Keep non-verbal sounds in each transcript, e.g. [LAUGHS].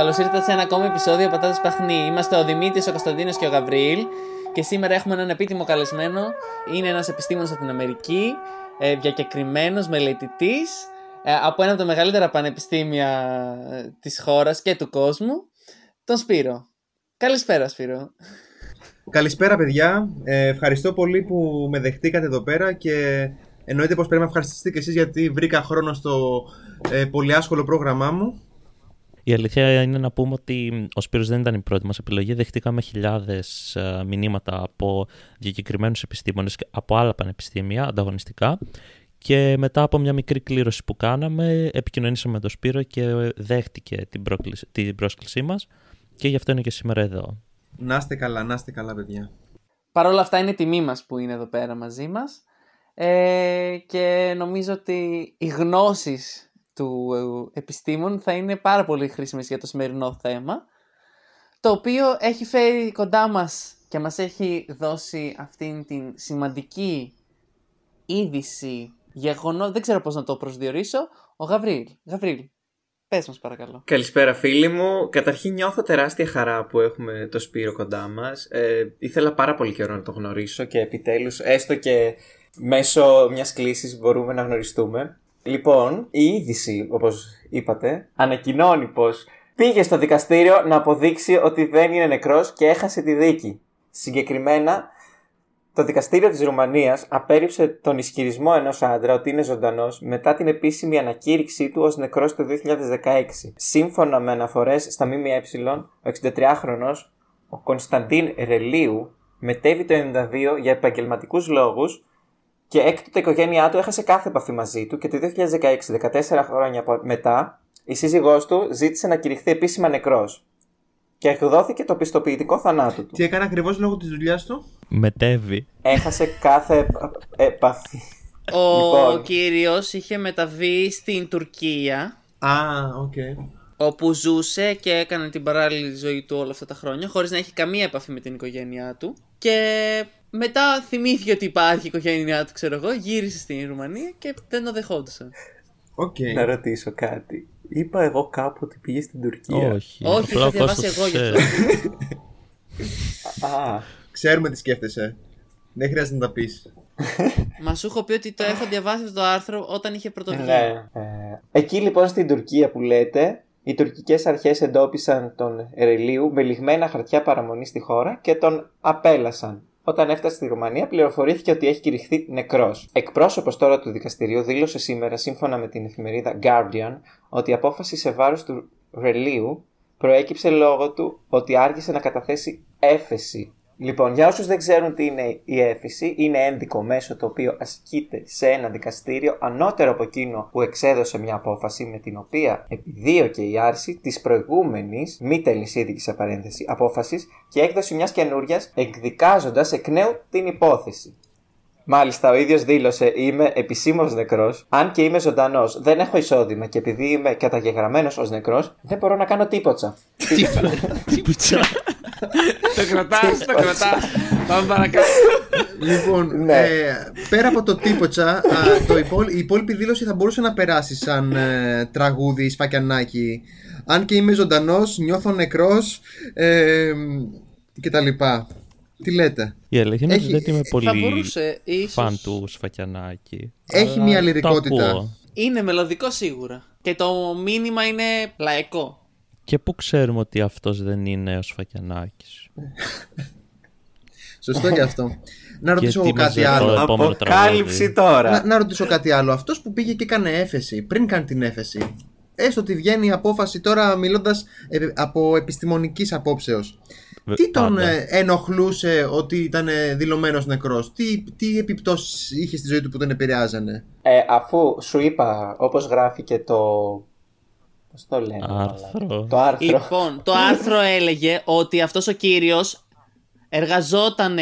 Καλώς ήρθατε σε ένα ακόμη επεισόδιο Πατάτες Παχνή. Είμαστε ο Δημήτρης, ο Κωνσταντίνος και ο Γαβριήλ. Και σήμερα έχουμε έναν επίτιμο καλεσμένο. Είναι ένας επιστήμονας από την Αμερική, ε, διακεκριμένος μελετητής ε, από ένα από τα μεγαλύτερα πανεπιστήμια ε, της χώρας και του κόσμου, τον Σπύρο. Καλησπέρα, Σπύρο. Καλησπέρα, παιδιά. Ε, ευχαριστώ πολύ που με δεχτήκατε εδώ πέρα και εννοείται πως πρέπει να ευχαριστήσετε και εσείς γιατί βρήκα χρόνο στο ε, πολύ άσχολο πρόγραμμά μου. Η αλήθεια είναι να πούμε ότι ο Σπύρος δεν ήταν η πρώτη μας επιλογή. Δεχτήκαμε χιλιάδες ε, μηνύματα από διακεκριμένους επιστήμονες από άλλα πανεπιστήμια ανταγωνιστικά και μετά από μια μικρή κλήρωση που κάναμε επικοινωνήσαμε με τον Σπύρο και δέχτηκε την, την πρόσκλησή μας και γι' αυτό είναι και σήμερα εδώ. Να είστε καλά, να είστε καλά παιδιά. Παρ' όλα αυτά είναι τιμή μας που είναι εδώ πέρα μαζί μας ε, και νομίζω ότι οι γνώσεις του επιστήμων θα είναι πάρα πολύ χρήσιμες για το σημερινό θέμα το οποίο έχει φέρει κοντά μας και μας έχει δώσει αυτήν την σημαντική είδηση, γεγονό, δεν ξέρω πώς να το προσδιορίσω, ο Γαβρίλ. Γαβρίλ, πες μας παρακαλώ. Καλησπέρα φίλοι μου. Καταρχήν νιώθω τεράστια χαρά που έχουμε το Σπύρο κοντά μας. Ε, ήθελα πάρα πολύ καιρό να το γνωρίσω και επιτέλους, έστω και μέσω μιας κλήσης μπορούμε να γνωριστούμε. Λοιπόν, η είδηση, όπως είπατε, ανακοινώνει πως πήγε στο δικαστήριο να αποδείξει ότι δεν είναι νεκρός και έχασε τη δίκη. Συγκεκριμένα, το δικαστήριο της Ρουμανίας απέρριψε τον ισχυρισμό ενός άντρα ότι είναι ζωντανός μετά την επίσημη ανακήρυξή του ως νεκρός το 2016. Σύμφωνα με αναφορές στα ΜΜΕ, ο 63χρονος, ο Κωνσταντίν Ρελίου, μετέβη το 92 για επαγγελματικούς λόγους και έκτοτε η οικογένειά του έχασε κάθε επαφή μαζί του και το 2016, 14 χρόνια μετά, η σύζυγός του ζήτησε να κηρυχθεί επίσημα νεκρός και εκδόθηκε το πιστοποιητικό θανάτου του. Τι έκανε ακριβώς λόγω της δουλειάς του; Μετέβη. Έχασε κάθε επαφή. Ο λοιπόν. κύριος είχε μεταβεί στην Τουρκία. Α, οκ. Okay. Όπου ζούσε και έκανε την παράλληλη ζωή του όλα αυτά τα χρόνια, χωρίς να έχει καμία επαφή με την οικογένειά του. Και μετά θυμήθηκε ότι υπάρχει η οικογένειά του, ξέρω εγώ, γύρισε στην Ρουμανία και δεν το δεχόντουσαν. Okay. Να ρωτήσω κάτι. Είπα εγώ κάπου ότι πήγε στην Τουρκία. Όχι. Όχι, θα διαβάσει εγώ γι' αυτό. [LAUGHS] Α, Ξέρουμε τι σκέφτεσαι. Δεν χρειάζεται να τα πεις. [LAUGHS] Μα σου έχω πει ότι το έχω διαβάσει αυτό το άρθρο όταν είχε πρωτοβουλία. ναι. Ε, εκεί λοιπόν στην Τουρκία που λέτε, οι τουρκικές αρχές εντόπισαν τον Ερελίου με λιγμένα χαρτιά παραμονή στη χώρα και τον απέλασαν. Όταν έφτασε στη Ρουμανία, πληροφορήθηκε ότι έχει κηρυχθεί νεκρός. Εκπρόσωπος τώρα του δικαστηρίου δήλωσε σήμερα, σύμφωνα με την εφημερίδα Guardian, ότι η απόφαση σε βάρος του Ρελίου προέκυψε λόγω του ότι άργησε να καταθέσει έφεση Λοιπόν, για όσους δεν ξέρουν τι είναι η έφηση, είναι ένδικο μέσο το οποίο ασκείται σε ένα δικαστήριο ανώτερο από εκείνο που εξέδωσε μια απόφαση με την οποία επιδίωκε η άρση της προηγούμενης, μη τελεσίδικη σε παρένθεση, απόφασης και έκδοση μιας καινούρια εκδικάζοντας εκ νέου την υπόθεση. Μάλιστα, ο ίδιος δήλωσε: Είμαι επισήμως νεκρός. Αν και είμαι ζωντανός, δεν έχω εισόδημα και επειδή είμαι καταγεγραμμένος ως νεκρός, δεν μπορώ να κάνω τίποτα. Τίποτα. Το κρατάς, το κρατάς. Πάμε παρακάτω. Λοιπόν, Ναι. ε, πέρα από το τίποτσα, α, το υπόλοι- η υπόλοιπη δήλωση θα μπορούσε να περάσει σαν ε, τραγούδι σφακιανάκι. Αν και είμαι ζωντανός, νιώθω νεκρός ε, και τα λοιπά. Τι λέτε; Η αλήθεια είναι ότι Έχει- δεν είμαι Θα πολύ μπορούσε, ίσως. φαν του Σφακιανάκη. Έχει Αλλά μια το λυρικότητα. ακούω. Είναι μελωδικό σίγουρα. Και το μήνυμα είναι λαϊκό. Και πού ξέρουμε ότι αυτός δεν είναι ο Σφακιανάκης; [LAUGHS] Σωστό και αυτό. να ρωτήσω Γιατί κάτι μαζεύω άλλο. επόμενο Αποκάλυψη τραγούδι. τώρα. Να, να ρωτήσω κάτι άλλο. Αυτός που πήγε και έκανε έφεση, πριν κάνει την έφεση, έστω ότι βγαίνει η απόφαση τώρα μιλώντας από επιστημονικής απόψεως. Βε- Τι τον πάντα. ε, ενοχλούσε ότι ήταν δηλωμένος νεκρός, τι, τι επιπτώσεις είχε στη ζωή του που τον επηρεάζανε; Ε, αφού σου είπα, όπως γράφει και το. Πώς το λένε, Άρθρο. μαλάκα. Το άρθρο. Λοιπόν, το άρθρο έλεγε ότι αυτός ο κύριος εργαζόταν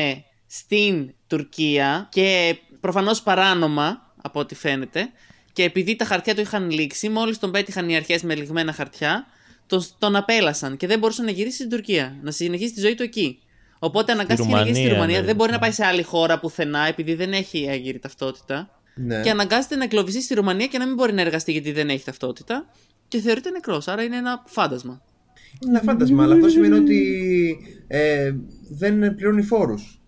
στην Τουρκία και προφανώς παράνομα, από ό,τι φαίνεται, και επειδή τα χαρτιά του είχαν λήξει, μόλις τον πέτυχαν οι αρχές με λιγμένα χαρτιά, τον, τον απέλασαν και δεν μπορούσε να γυρίσει στην Τουρκία, να συνεχίσει τη ζωή του εκεί. Οπότε αναγκάστηκε να γυρίσει στη Ρουμανία, Ρουμανία. ναι. Δεν μπορεί να πάει σε άλλη χώρα πουθενά, επειδή δεν έχει έγκυρη ταυτότητα. Ναι. Και αναγκάζεται να εγκλωβιστεί στη Ρουμανία και να μην μπορεί να εργαστεί γιατί δεν έχει ταυτότητα. Και θεωρείται νεκρός, άρα είναι ένα φάντασμα. Είναι ένα φάντασμα, αλλά αυτό σημαίνει ότι ε, δεν πληρώνει φόρους.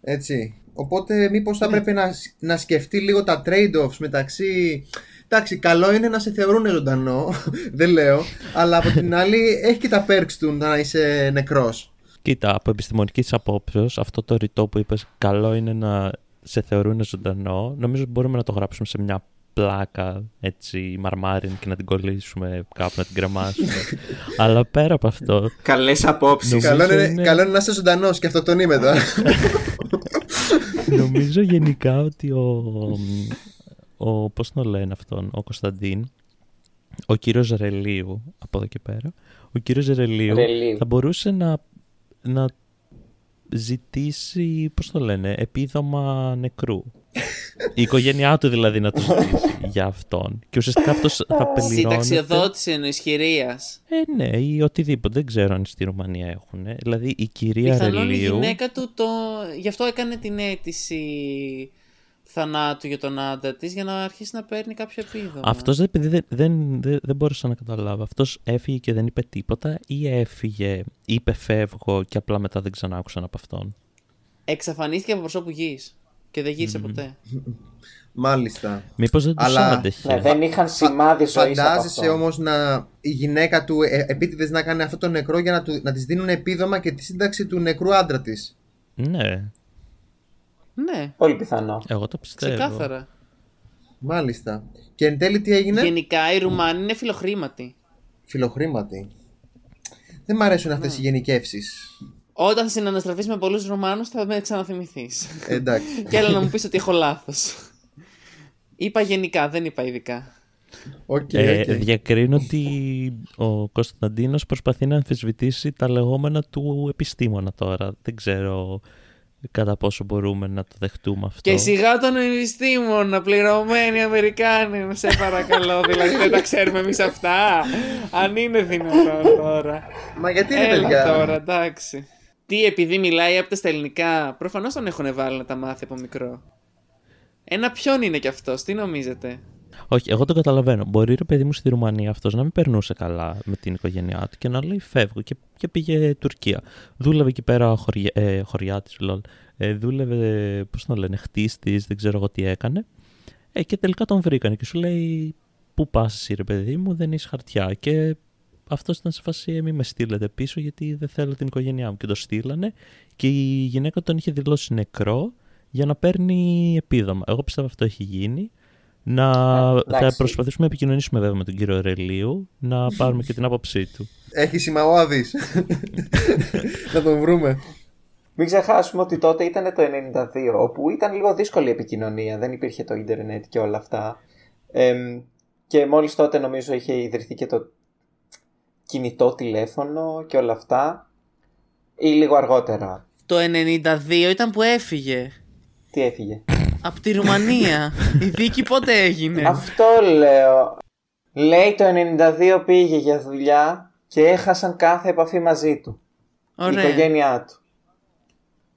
Έτσι. Οπότε μήπως θα Ναι. πρέπει να, να σκεφτεί λίγο τα trade-offs μεταξύ... Εντάξει, καλό είναι να σε θεωρούν ζωντανό, [LAUGHS] δεν λέω, αλλά από την άλλη έχει και τα perks του να είσαι νεκρός. Κοίτα, από επιστημονικής απόψεως, αυτό το ρητό που είπες, καλό είναι να σε θεωρούν ζωντανό. Νομίζω ότι μπορούμε να το γράψουμε σε μια πλάκα έτσι μαρμάριν και να την κολλήσουμε κάπου να την κρεμάσουμε. [LAUGHS] Αλλά πέρα από αυτό, Καλές απόψεις. Νομίζω Καλό είναι, είναι- καλό είναι να είσαι ζωντανός και αυτοκτονεί μετά. [LAUGHS] νομίζω γενικά ότι ο, ο πώς το λένε αυτόν, ο Κωνσταντίν, ο κύριος Ρελίου, από εδώ και πέρα, ο κύριος Ρελίου Ρελίου. θα μπορούσε να, να ζητήσει, πώς το λένε, επίδομα νεκρού. Η οικογένειά του δηλαδή να το ζητήσει για αυτόν. Και ουσιαστικά αυτός θα πεληρώνεται. Συνταξιοδότηση εννοησχυρίας. Ε, ναι, ή οτιδήποτε. Δεν ξέρω αν στη Ρουμανία έχουν. Δηλαδή η κυρία Πιθανόν η Ρελίου. γυναίκα του το. Γι' αυτό έκανε την αίτηση θανάτου για τον άντρα της για να αρχίσει να παίρνει κάποιο επίδομα. Αυτός δεν, επειδή δεν, δεν, δεν, δεν μπόρεσα να καταλάβω. Αυτός έφυγε και δεν είπε τίποτα, ή έφυγε, είπε φεύγω και απλά μετά δεν ξανά άκουσαν από αυτόν; Εξαφανίστηκε από προσώπου γης και δεν γύρισε ποτέ. Μάλιστα. Μήπως δεν τους Αλλά- άντεχε. Ναι, δεν είχαν σημάδι ζωής από Φαντάζεσαι αυτό. όμως να η γυναίκα του ε, επίτηδες να κάνει αυτό το νεκρό για να, του, να της δίνουν επίδομα και τη σύνταξη του νεκρού άντρα της. Ναι, Ναι, Πολύ πιθανό. εγώ το πιστεύω. ξεκάθαρα. Μάλιστα. Και εν τέλει τι έγινε; Γενικά οι Ρουμάνοι είναι φιλοχρήματοι. Φιλοχρήματοι. Δεν μ' αρέσουν αυτές Ναι. οι γενικεύσεις. Όταν συναναστραφείς με πολλούς Ρουμάνους θα με ξαναθυμηθείς. Ε, Εντάξει. [LAUGHS] και έλα να μου πεις ότι έχω λάθος. είπα γενικά, δεν είπα ειδικά. Οκ, Ε, οκ. Διακρίνω ότι ο Κωνσταντίνος προσπαθεί να αμφισβητήσει τα λεγόμενα του επιστήμονα τώρα. Δεν ξέρω κατά πόσο μπορούμε να το δεχτούμε αυτό. Και σιγά τον επιστήμονα, πληρωμένοι Αμερικάνοι, σε παρακαλώ. [LAUGHS] δηλαδή δεν τα ξέρουμε εμείς αυτά. Αν είναι δυνατόν τώρα. Μα γιατί είναι Έλα παιδιά; τώρα, εντάξει. Τι, επειδή μιλάει από τα στα ελληνικά, προφανώς τον έχουν βάλει να τα μάθει από μικρό. Ένα ποιον είναι κι αυτός, τι νομίζετε; Όχι, εγώ το καταλαβαίνω. Μπορεί ρε παιδί μου στη Ρουμανία αυτός να μην περνούσε καλά με την οικογένειά του και να λέει φεύγω και, και πήγε Τουρκία. Δούλευε εκεί πέρα χωριά, ε, χωριά τη, λol. Ε, δούλευε, πώς το λένε, χτίστης, δεν ξέρω εγώ τι έκανε. Ε, και τελικά τον βρήκανε και σου λέει, Πού πας εσύ, ρε παιδί μου, δεν είσαι χαρτιά. Και αυτός ήταν σε φάση, «Ε, μη με στείλετε πίσω γιατί δεν θέλω την οικογένειά μου. Και το στείλανε και η γυναίκα τον είχε δηλώσει νεκρό για να παίρνει επίδομα. Εγώ πιστεύω αυτό έχει γίνει. Να Ε, θα εντάξει. προσπαθήσουμε να επικοινωνήσουμε βέβαια με τον κύριο Ρελίου, να [LAUGHS] πάρουμε και την άποψή του. Έχει σήμα ο Άδης. [LAUGHS] να τον βρούμε. Μην ξεχάσουμε ότι τότε ήταν το 92, όπου ήταν λίγο δύσκολη η επικοινωνία, δεν υπήρχε το ίντερνετ και όλα αυτά. Εμ, και μόλις τότε νομίζω είχε ιδρυθεί και το κινητό τηλέφωνο και όλα αυτά. Ή λίγο αργότερα. Το 92 ήταν που έφυγε. Τι έφυγε; Από τη Ρουμανία. Η δίκη πότε έγινε; Αυτό λέω. Λέει το 92 πήγε για δουλειά και έχασαν κάθε επαφή μαζί του. Η Ωραία. οικογένειά του.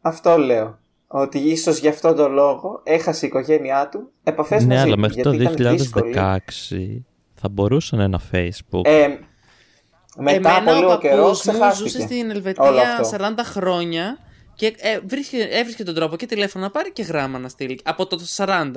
Αυτό λέω. Ότι ίσως γι' αυτόν τον λόγο έχασε η οικογένειά του επαφές ναι, μαζί αλλά του. μέχρι το γιατί ήταν δύσκολη. 2016 θα μπορούσαν ένα Facebook. Ε, μετά Εμένα από ο λίγο παππούς καιρό μου ξεχάστηκε. ζούσε στην όλο Ελβετία αυτό. 40 χρόνια και ε, βρίσκε, έβρισκε τον τρόπο και τηλέφωνο να πάρει και γράμμα να στείλει. Από το 40.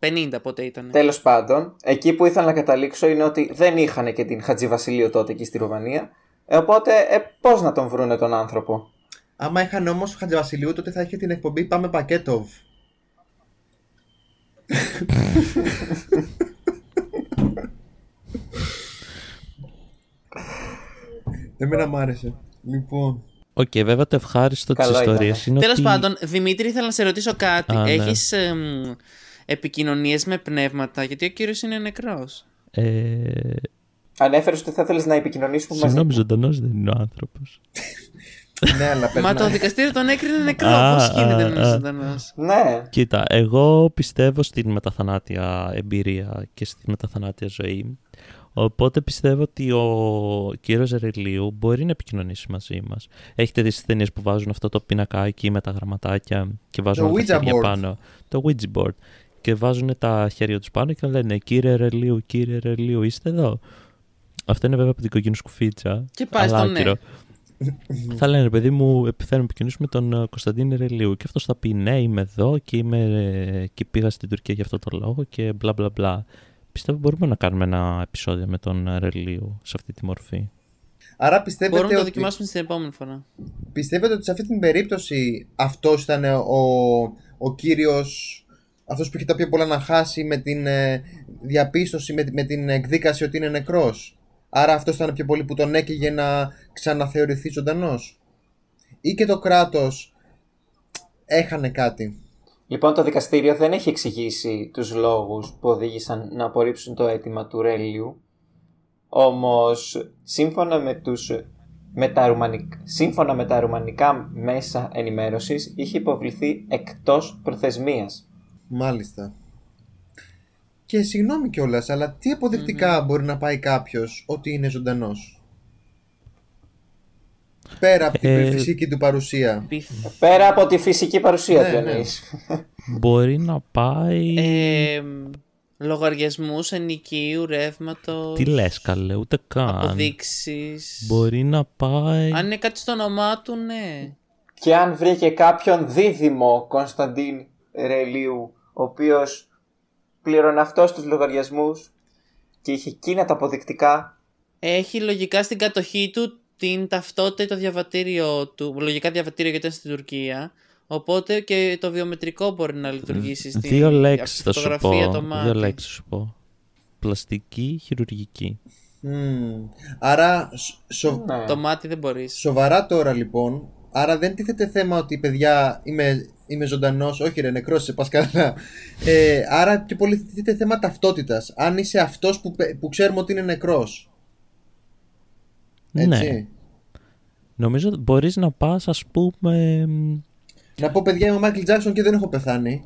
50 πότε ήταν. Τέλος πάντων, εκεί που ήθελα να καταλήξω είναι ότι δεν είχαν και την Χατζηβασιλείου τότε εκεί στη Ρουμανία. Ε, οπότε, ε, πώς να τον βρούνε τον άνθρωπο; Άμα είχαν όμως Χατζηβασιλείου, τότε θα είχε την εκπομπή Πάμε Πακέτοβ. [LAUGHS] Εμένα μ' άρεσε. Λοιπόν. Οκ, βέβαια το ευχάριστο της Καλό ιστορίας ήτανε. είναι Τέλος ότι. πάντων, Δημήτρη, ήθελα να σε ρωτήσω κάτι. Α, ναι. Έχεις επικοινωνίες με πνεύματα, γιατί ο κύριος είναι νεκρός. Ε, Ανέφερες ότι θα ήθελε να επικοινωνήσουμε μαζί. Συγγνώμη, του. ζωντανός δεν είναι ο άνθρωπος. ναι, αλλά Μα περνάει. το δικαστήριο τον έκρινε νεκρό. Α, Πώς γίνεται α, να είναι α. ζωντανός; Ναι. Κοίτα, εγώ πιστεύω στην μεταθανάτια εμπειρία και στη μεταθανάτια ζωή. Οπότε πιστεύω ότι ο κύριος Ρελίου μπορεί να επικοινωνήσει μαζί μας. Έχετε δει τι ταινίες που βάζουν αυτό το πινακάκι με τα γραμματάκια και βάζουν Το όλα τα Ouija χέρια board. πάνω. Το Ouija board. Και βάζουν τα χέρια τους πάνω και λένε Κύριε Ρελίου, κύριε Ρελίου, είστε εδώ. Αυτό είναι βέβαια από την κοκκίνη σκουφίτσα. Και πάει αλλά στο ναι. άκυρο. θα λένε, παιδί μου, ε, θέλουμε να επικοινωνήσουμε τον ε, Κωνσταντίνο Ρελίου. Και αυτός θα πει, ναι, είμαι εδώ και, είμαι, ε, και πήγα στην Τουρκία για αυτό το λόγο και μπλα μπλα μπλα. Πιστεύω μπορούμε να κάνουμε ένα επεισόδιο με τον ε, Ρελίου σε αυτή τη μορφή. Άρα πιστεύετε Μπορούμε να το ότι, δοκιμάσουμε στην επόμενη φορά. πιστεύετε ότι σε αυτή την περίπτωση αυτός ήταν ο, ο κύριος αυτός που είχε τα πιο πολλά να χάσει με την ε, διαπίστωση, με, με την εκδίκαση ότι είναι νεκρός; Άρα αυτός ήταν πιο πολύ που τον έκαιγε να ξαναθεωρηθεί ζωντανός; Ή και το κράτος έχανε κάτι; Λοιπόν, το δικαστήριο δεν έχει εξηγήσει τους λόγους που οδήγησαν να απορρίψουν το αίτημα του Ρέλιου. Όμως, σύμφωνα με, τους, με, τα ρουμανικ... σύμφωνα με τα ρουμανικά μέσα ενημέρωσης, είχε υποβληθεί εκτός προθεσμίας. Μάλιστα. Και συγγνώμη κιόλας, αλλά τι αποδεικτικά μπορεί να πάει κάποιος ότι είναι ζωντανός; Πέρα από την Ε, φυσική του παρουσία. Πιθ... Πέρα από τη φυσική παρουσία Ναι, του ναι. εννοείς. Μπορεί να πάει... Ε, λογαριασμούς ενοικίου, ρεύματος. Τι λες καλέ, ούτε καν. Αποδείξεις. Μπορεί να πάει... Αν είναι κάτι στο όνομά του, ναι. Και αν βρήκε κάποιον δίδυμο Κωνσταντίν Ρελίου, ο οποίος πλήρωνε αυτός τους λογαριασμούς και είχε εκείνα τα αποδεικτικά, Έχει λογικά στην κατοχή του την ταυτότητα ή το διαβατήριο του. Λογικά διαβατήριο γιατί ήταν στην Τουρκία. Οπότε και το βιομετρικό μπορεί να λειτουργήσει στην Δύο λέξεις από θα τη σου πω. φωτογραφία το μάτι. Δύο λέξεις θα σου πω. Πλαστική, χειρουργική. Μμμ. Άρα, σ- σο- ναι. Το μάτι δεν μπορείς. σοβαρά τώρα λοιπόν, άρα δεν τίθεται θέμα ότι παιδιά είμαι, είμαι ζωντανός, όχι ρε νεκρός σε πας καλά. Ε, άρα πιο πολύ τίθεται θέμα ταυτότητας. Αν είσαι αυτός που, πε- που ξέρουμε ότι είναι νεκρός. Έτσι. Ναι. Νομίζω ότι μπορείς να πας ας πούμε... μ, Να πω παιδιά είμαι ο Μάικλ Τζάξον και δεν έχω πεθάνει.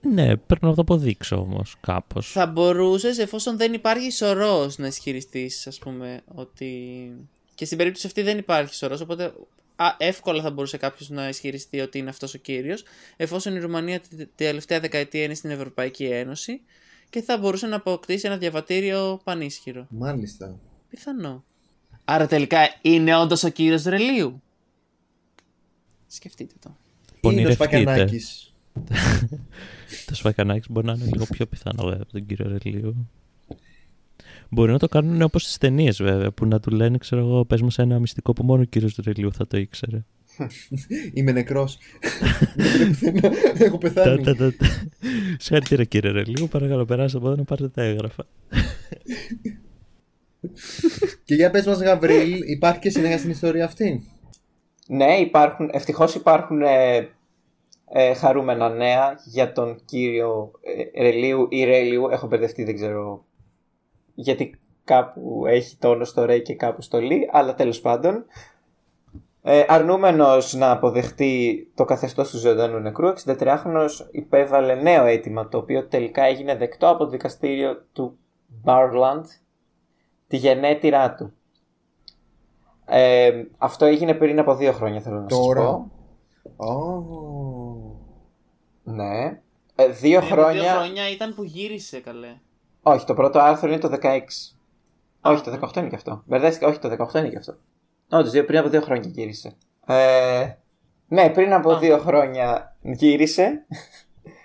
Ναι, πρέπει να το αποδείξω όμως κάπως. Θα μπορούσες, εφόσον δεν υπάρχει σωρός, να ισχυριστείς, ας πούμε, ότι. Και στην περίπτωση αυτή δεν υπάρχει σωρός, οπότε α, εύκολα θα μπορούσε κάποιος να ισχυριστεί ότι είναι αυτός ο κύριος, εφόσον η Ρουμανία τη τη τελευταία δεκαετία είναι στην Ευρωπαϊκή Ένωση και θα μπορούσε να αποκτήσει ένα διαβατήριο πανίσχυρο. Μάλιστα. Πιθανό. Άρα τελικά είναι όντως ο κύριος Ρελίου. Σκεφτείτε το. Είναι ο Πονηρευτείτε. Σπακιανάκης. [LAUGHS] Το Σφακιανάκης μπορεί να είναι λίγο πιο πιθανό βέβαια από τον κύριο Ρελίου. Μπορεί να το κάνουν όπως στις ταινίες βέβαια, που να του λένε, ξέρω εγώ, πες μας ένα μυστικό που μόνο ο κύριος Ρελίου θα το ήξερε. [LAUGHS] Είμαι νεκρός. [LAUGHS] έχω Τα, πεθάνει. τα, τα, τα. Συγχαρητήρια κύριε Ρελίου, παρακαλώ περάστε από εδώ να πάρετε τα έγγραφα. Και για πες μας Γαβρίλ, υπάρχει και συνέχεια στην ιστορία αυτή; Ναι, υπάρχουν, ευτυχώς υπάρχουν ε, ε, χαρούμενα νέα για τον κύριο ε, Ρελίου ή Ρέλιου. Έχω μπερδευτεί, δεν ξέρω γιατί κάπου έχει τόνο στο ρε και κάπου στο λί, αλλά τέλος πάντων. Ε, αρνούμενος να αποδεχτεί το καθεστώς του ζωντανού νεκρού, 63χρονος υπέβαλε νέο αίτημα, το οποίο τελικά έγινε δεκτό από το δικαστήριο του Barland, τη γενέτειρά του. Ε, αυτό έγινε πριν από δύο χρόνια, θέλω να Τώρα. σας πω. Ω. Ναι. Ε, δύο χρόνια... Δύο χρόνια ήταν που γύρισε καλέ. Όχι, το πρώτο άρθρο είναι το 16. όχι, το 18 είναι και αυτό. Μπερδέστηκα, όχι, το 18 είναι και αυτό. Όντως, πριν από δύο χρόνια γύρισε. Ε, ναι, πριν από Α. δύο χρόνια γύρισε.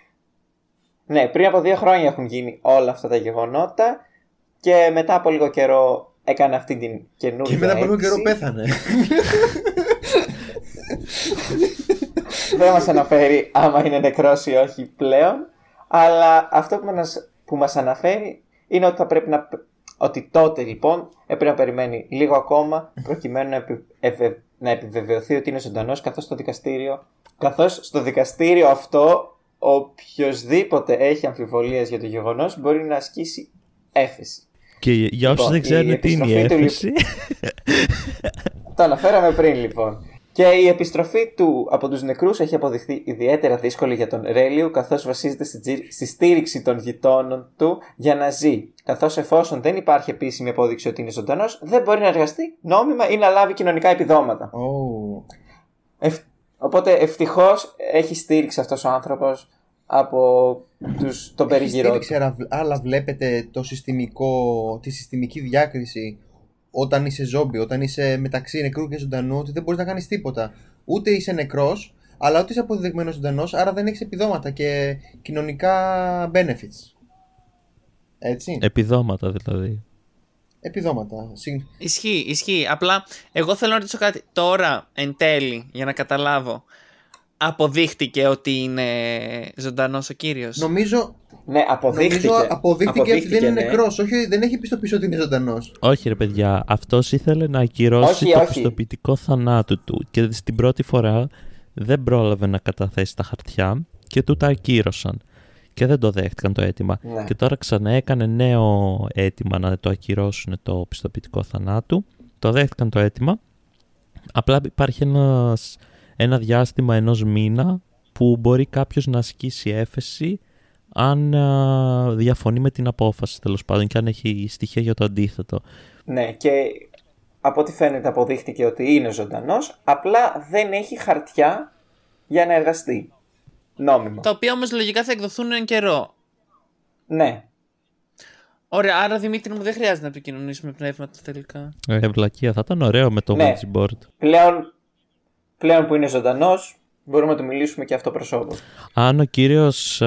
[LAUGHS] ναι, πριν από δύο χρόνια έχουν γίνει όλα αυτά τα γεγονότα και μετά από λίγο καιρό έκανε αυτή την καινούργια Και μετά από λίγο αίτηση. καιρό πέθανε. Δεν μας αναφέρει άμα είναι νεκρός ή όχι πλέον. Αλλά αυτό που μας, που μας αναφέρει είναι ότι θα πρέπει να... Ότι τότε λοιπόν έπρεπε να περιμένει λίγο ακόμα προκειμένου να, επι- ευε- να επιβεβαιωθεί ότι είναι ζωντανός καθώς στο δικαστήριο καθώς στο δικαστήριο αυτό οποιοδήποτε έχει αμφιβολίες για το γεγονός μπορεί να ασκήσει έφεση. Και για όσους Λοιπόν, δεν η ξέρουν τι είναι η επιστροφή του, έφεση, Το αναφέραμε πριν λοιπόν. Και η επιστροφή του από τους νεκρούς έχει αποδειχθεί ιδιαίτερα δύσκολη για τον Ρέλιου καθώς βασίζεται στη, τζι- στη στήριξη των γειτόνων του για να ζει. Καθώς εφόσον δεν υπάρχει επίσημη απόδειξη ότι είναι ζωντανός δεν μπορεί να εργαστεί νόμιμα ή να λάβει κοινωνικά επιδόματα. Ω. Ευ- Οπότε ευτυχώς έχει στήριξη αυτός ο άνθρωπος από τους, τον περιγυρό του. Ξέρω, άλλα βλέπετε το συστημικό, τη συστημική διάκριση όταν είσαι ζόμπι, όταν είσαι μεταξύ νεκρού και ζωντανού, ότι δεν μπορείς να κάνεις τίποτα. Ούτε είσαι νεκρός, αλλά ούτε είσαι αποδεδειγμένος ζωντανός, άρα δεν έχεις επιδόματα και κοινωνικά benefits. Έτσι. Επιδόματα δηλαδή. Επιδόματα. Ισχύει, ισχύει. Απλά εγώ θέλω να ρωτήσω κάτι. Τώρα, εν τέλει, για να καταλάβω, αποδείχτηκε ότι είναι ζωντανός ο κύριος. Νομίζω. Ναι, αποδείχτηκε. Νομίζω αποδείχτηκε, ότι δεν είναι ναι. νεκρός. Όχι, δεν έχει πιστοποιήσει ότι είναι ζωντανός. Όχι, ρε παιδιά. Αυτός ήθελε να ακυρώσει το όχι. πιστοποιητικό θανάτου του. Και στην πρώτη φορά δεν πρόλαβε να καταθέσει τα χαρτιά και του τα ακύρωσαν. Και δεν το δέχτηκαν το αίτημα. Ναι. Και τώρα ξανά έκανε νέο αίτημα να το ακυρώσουν το πιστοποιητικό θανάτου. Το δέχτηκαν το αίτημα. Απλά υπάρχει ένας ένα διάστημα ενός μήνα που μπορεί κάποιος να ασκήσει έφεση αν διαφωνεί με την απόφαση τέλος πάντων και αν έχει στοιχεία για το αντίθετο. Ναι και από ό,τι φαίνεται αποδείχτηκε ότι είναι ζωντανός απλά δεν έχει χαρτιά για να εργαστεί. Νόμιμα. Τα οποία όμως λογικά θα εκδοθούν εν καιρό. Ναι. Ωραία, άρα Δημήτρη μου δεν χρειάζεται να επικοινωνήσουμε πνεύματα τελικά. Ε, ευλακία, θα ήταν ωραίο με το ναι. board. Πλέον πλέον που είναι ζωντανός, μπορούμε να του μιλήσουμε και αυτό προσώπω. Αν ο κύριος,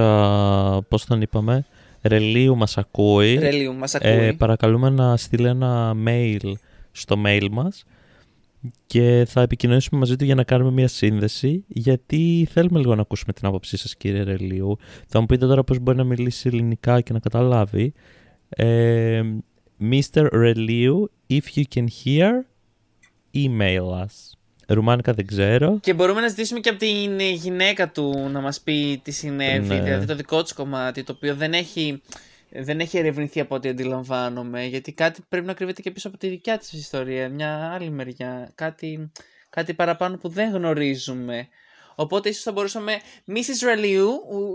πώς τον είπαμε, Ρελίου μας ακούει, Ρελίου μας ακούει. Ε, παρακαλούμε να στείλει ένα mail στο mail μας και θα επικοινωνήσουμε μαζί του για να κάνουμε μια σύνδεση γιατί θέλουμε λίγο να ακούσουμε την άποψή σας κύριε Ρελίου θα μου πείτε τώρα πώς μπορεί να μιλήσει ελληνικά και να καταλάβει ε, Mr. Reliu, if you can hear email us Ρουμάνικα δεν ξέρω. Και μπορούμε να ζητήσουμε και από την γυναίκα του να μας πει τι συνέβη, ναι. δηλαδή το δικό του κομμάτι, το οποίο δεν έχει, δεν έχει ερευνηθεί από ό,τι αντιλαμβάνομαι, γιατί κάτι πρέπει να κρύβεται και πίσω από τη δικιά της ιστορία, μια άλλη μεριά, κάτι, κάτι παραπάνω που δεν γνωρίζουμε. Οπότε ίσως θα μπορούσαμε, Mrs. Raliu,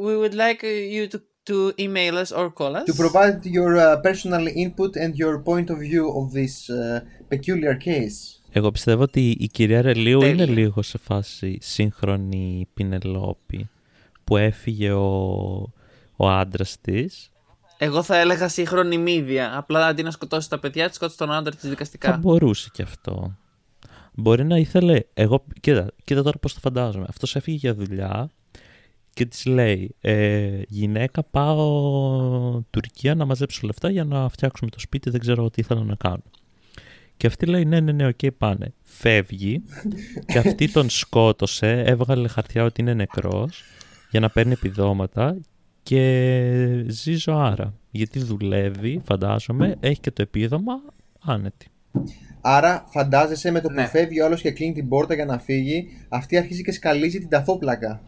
we would like you to to email us or call us; To provide your uh, personal input and your point of view of this uh, peculiar case. Εγώ πιστεύω ότι η κυρία Ρελίου είναι λίγο σε φάση σύγχρονη Πινελόπη που έφυγε ο, ο άντρας της. Εγώ θα έλεγα σύγχρονη μύδια. Απλά αντί να σκοτώσει τα παιδιά τη, σκότωσε τον άντρα της δικαστικά. Θα μπορούσε και αυτό. Μπορεί να ήθελε. Εγώ, κοίτα, κοίτα τώρα πώς το φαντάζομαι. Αυτός έφυγε για δουλειά και της λέει: ε, Γυναίκα, πάω Τουρκία να μαζέψω λεφτά για να φτιάξουμε το σπίτι. Δεν ξέρω τι ήθελε να κάνω. Και αυτή λέει ναι, ναι, ναι, οκ, okay, πάνε. Φεύγει και αυτή τον σκότωσε, έβγαλε χαρτιά ότι είναι νεκρός για να παίρνει επιδόματα και ζει ζωάρα. Γιατί δουλεύει, φαντάζομαι, έχει και το επίδομα άνετη. Άρα φαντάζεσαι με το που ναι. φεύγει ο άλλος και κλείνει την πόρτα για να φύγει, αυτή αρχίζει και σκαλίζει την ταφόπλακα.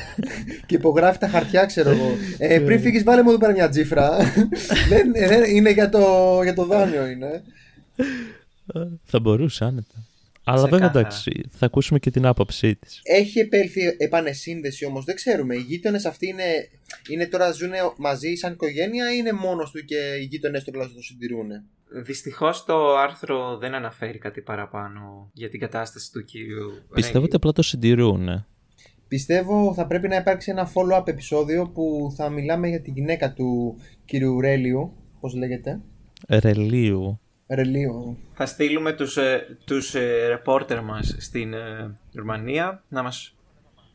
[LAUGHS] και υπογράφει τα χαρτιά, ξέρω εγώ. Ε, πριν φύγεις, βάλε μου εδώ πέρα μια τζίφρα. [LAUGHS] δεν, είναι για το, για το δάνειο, είναι. Θα μπορούσε άνετα. Αλλά βέβαια εντάξει, θα ακούσουμε και την άποψή της. Έχει επέλθει επανεσύνδεση όμως, δεν ξέρουμε. Οι γείτονες αυτοί είναι, είναι τώρα ζουν μαζί σαν οικογένεια ή είναι μόνος του και οι γείτονες του τουλάχιστον το συντηρούν; Δυστυχώς το άρθρο δεν αναφέρει κάτι παραπάνω για την κατάσταση του κύριου. Πιστεύω ότι απλά το συντηρούν. Πιστεύω θα πρέπει να υπάρξει ένα follow-up επεισόδιο που θα μιλάμε για τη γυναίκα του κύριου Ρέλιου. Πώς λέγεται; Ρελίου. Ρελίου. Θα στείλουμε τους, ε, τους ε, ρεπόρτερ μας στην ε, Ρουμανία να μας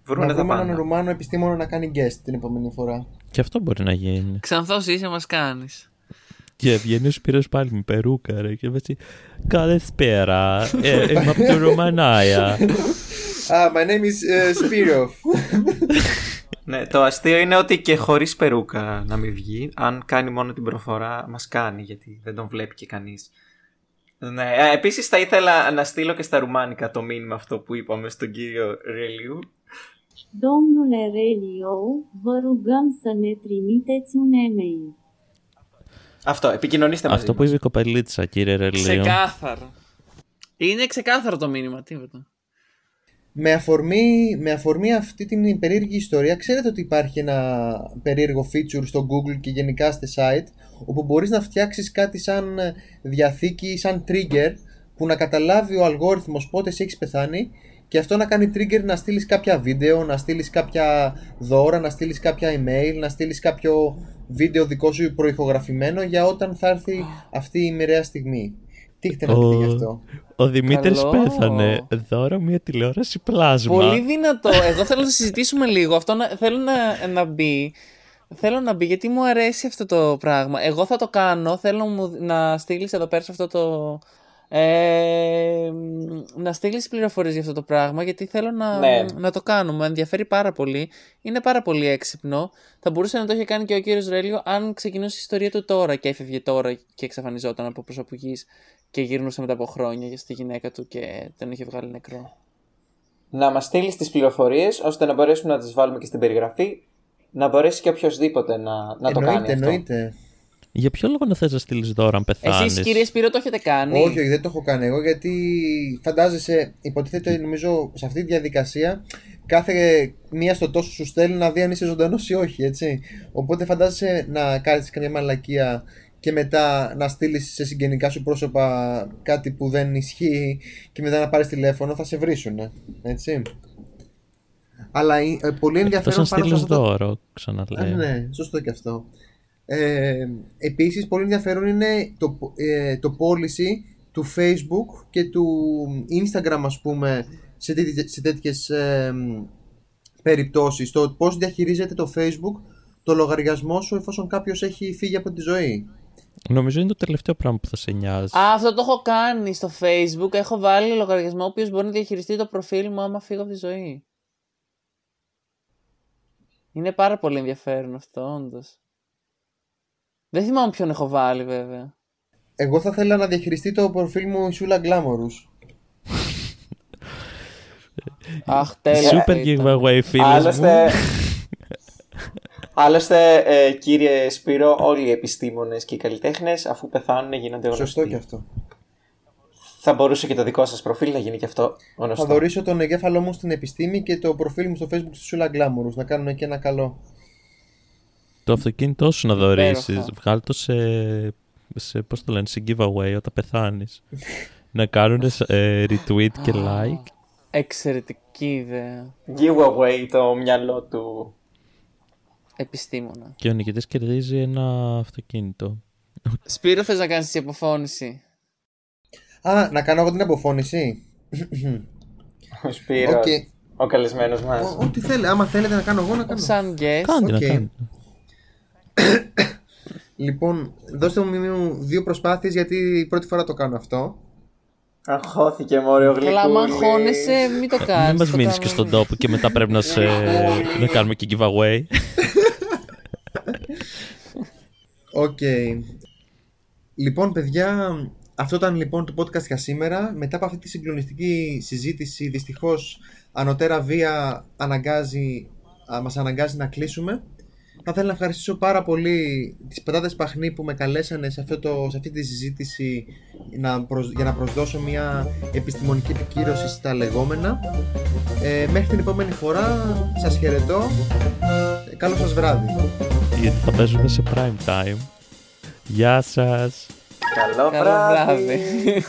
βρουν τα πάντα. Να έναν Ρουμάνο επιστήμονα να κάνει guest την επόμενη φορά. Και αυτό μπορεί να γίνει. Ξανθός είσαι μας κάνεις. Και βγαίνει ο Σπύρος πάλι με περούκα ρε και βάζει Καλησπέρα, ε, είμαι από τη Ρουμανία. Ah, [LAUGHS] my name is uh, [LAUGHS] Spirov. Ναι, το αστείο είναι ότι και χωρίς περούκα να μην βγει, αν κάνει μόνο την προφορά, μας κάνει γιατί δεν τον βλέπει και κανείς. Ναι, επίσης θα ήθελα να στείλω και στα ρουμάνικα το μήνυμα αυτό που είπαμε στον κύριο Ρελιού. Domnule Relio, vă rugăm să ne trimiteți un email. Αυτό, επικοινωνήστε μαζί Αυτό που είπε η κοπελίτσα, κύριε Ρελίο. Ξεκάθαρο. Είναι ξεκάθαρο το μήνυμα, τίποτα. Με αφορμή, με αφορμή αυτή την περίεργη ιστορία, ξέρετε ότι υπάρχει ένα περίεργο feature στο Google και γενικά στη site, όπου μπορείς να φτιάξεις κάτι σαν διαθήκη, σαν trigger, που να καταλάβει ο αλγόριθμος πότε σε έχεις πεθάνει και αυτό να κάνει trigger να στείλεις κάποια βίντεο, να στείλεις κάποια δώρα, να στείλεις κάποια email, να στείλεις κάποιο βίντεο δικό σου προηχογραφημένο για όταν θα έρθει αυτή η μοιραία στιγμή. Τι έχετε να πείτε γι' αυτό; Ο Δημήτρης Καλό. πέθανε. Δώρο μια τηλεόραση πλάσμα. Πολύ δυνατό. Εγώ θέλω να το συζητήσουμε λίγο. Αυτό να, θέλω να, να μπει. Θέλω να μπει γιατί μου αρέσει αυτό το πράγμα. Εγώ θα το κάνω. Θέλω μου, να στείλεις εδώ πέρα σε αυτό το. Ε, να στείλεις πληροφορίες για αυτό το πράγμα γιατί θέλω να, Ναι. να το κάνω. Με ενδιαφέρει πάρα πολύ. Είναι πάρα πολύ έξυπνο. Θα μπορούσε να το είχε κάνει και ο κύριος Ρέλιο αν ξεκινούσε η ιστορία του τώρα και έφευγε τώρα και εξαφανιζόταν από προσωπικής και γυρνούσε μετά από χρόνια για στη γυναίκα του και τον είχε βγάλει νεκρό. Να μας στείλεις τις πληροφορίες ώστε να μπορέσουμε να τις βάλουμε και στην περιγραφή. Να μπορέσει και οποιοδήποτε να, να το κάνει εννοείται, αυτό. εννοείται. Για ποιο λόγο να θες να στείλεις δώρο αν πεθάνεις; Εσείς κύριε Σπύρο το έχετε κάνει; Όχι, όχι, δεν το έχω κάνει εγώ γιατί φαντάζεσαι, υποτίθεται νομίζω σε αυτή τη διαδικασία κάθε μία στο τόσο σου στέλνει να δει αν είσαι ζωντανός ή όχι, έτσι. Οπότε φαντάζεσαι να κάνεις καμιά μαλακία και μετά να στείλεις σε συγγενικά σου πρόσωπα κάτι που δεν ισχύει και μετά να πάρεις τηλέφωνο, θα σε βρίσουν. Έτσι. Αλλά ε, ε, πολύ Εκτός ενδιαφέρον αν πάνω σε στείλεις αυτό το- δώρο, Α, ξαναλέω. ναι, σωστό και αυτό. Ε, επίσης, πολύ ενδιαφέρον είναι το, ε, το policy του Facebook και του Instagram, ας πούμε, σε, τέτοιες, σε τέτοιες ε, περιπτώσεις. Το πώς διαχειρίζεται το Facebook το λογαριασμό σου εφόσον κάποιος έχει φύγει από τη ζωή. Νομίζω είναι το τελευταίο πράγμα που θα σε νοιάζει. Α, αυτό το έχω κάνει στο facebook. Έχω βάλει λογαριασμό ο οποίος μπορεί να διαχειριστεί το προφίλ μου άμα φύγω από τη ζωή. Είναι πάρα πολύ ενδιαφέρον αυτό, όντως. Δεν θυμάμαι ποιον έχω βάλει, βέβαια. Εγώ θα ήθελα να διαχειριστεί το προφίλ μου η Σούλα Γκλάμορους. [LAUGHS] Αχ, τέλεια. Super ήταν. giveaway, φίλες Άλλωστε, μου. [LAUGHS] άλλωστε ε, κύριε Σπύρο, όλοι οι επιστήμονες και οι καλλιτέχνες αφού πεθάνουν γίνονται γνωστοί. Σωστό και αυτό. Θα μπορούσε και το δικό σας προφίλ να γίνει και αυτό γνωστό. Θα δωρήσω τον εγκέφαλό μου στην επιστήμη και το προφίλ μου στο facebook στη Σούλα Γκλάμορους να κάνουν και ένα καλό. Το αυτοκίνητό σου να δωρήσεις. Υπέροχα. Βγάλ το σε. σε πώς το λένε, σε giveaway όταν πεθάνεις. [LAUGHS] να κάνουν ε, retweet και like. Εξαιρετική ιδέα. Giveaway το μυαλό του. Επιστήμονα. Και ο νικητής κερδίζει ένα αυτοκίνητο. Σπύρο, θες να κάνεις την αποφώνηση; Α, να κάνω εγώ την αποφώνηση. Ο Σπύρος, Οκ. ο καλεσμένος μας. Ό- Ό,τι θέλει. Άμα θέλετε να κάνω εγώ, να κάνω. Σαν guest. Κάντε Οκ. να κάνετε. Λοιπόν, δώστε μου δύο προσπάθειες γιατί πρώτη φορά το κάνω αυτό. Αγχώθηκε μωρέ ο Καλά, άμα γλυκούλης. αγχώνεσαι, μην το κάνεις. Μην μας το μείνεις κάνουμε και στον εμείς. τόπο και μετά πρέπει να, σε... [LAUGHS] να κάνουμε και giveaway. Οκ. Λοιπόν, παιδιά, αυτό ήταν λοιπόν το podcast για σήμερα. Μετά από αυτή τη συγκλονιστική συζήτηση, δυστυχώς ανωτέρα βία αναγκάζει, α, μας αναγκάζει να κλείσουμε. Θα ήθελα να ευχαριστήσω πάρα πολύ τις Πατάτες Γιαχνί που με καλέσανε σε, αυτό το, σε αυτή τη συζήτηση να προσ- για να προσδώσω μια επιστημονική επικύρωση στα λεγόμενα. Ε, μέχρι την επόμενη φορά, σας χαιρετώ. Ε, Καλό σας βράδυ. Γιατί θα παίζουμε σε prime time. Γεια σας. Καλό Καλό βράδυ. βράδυ.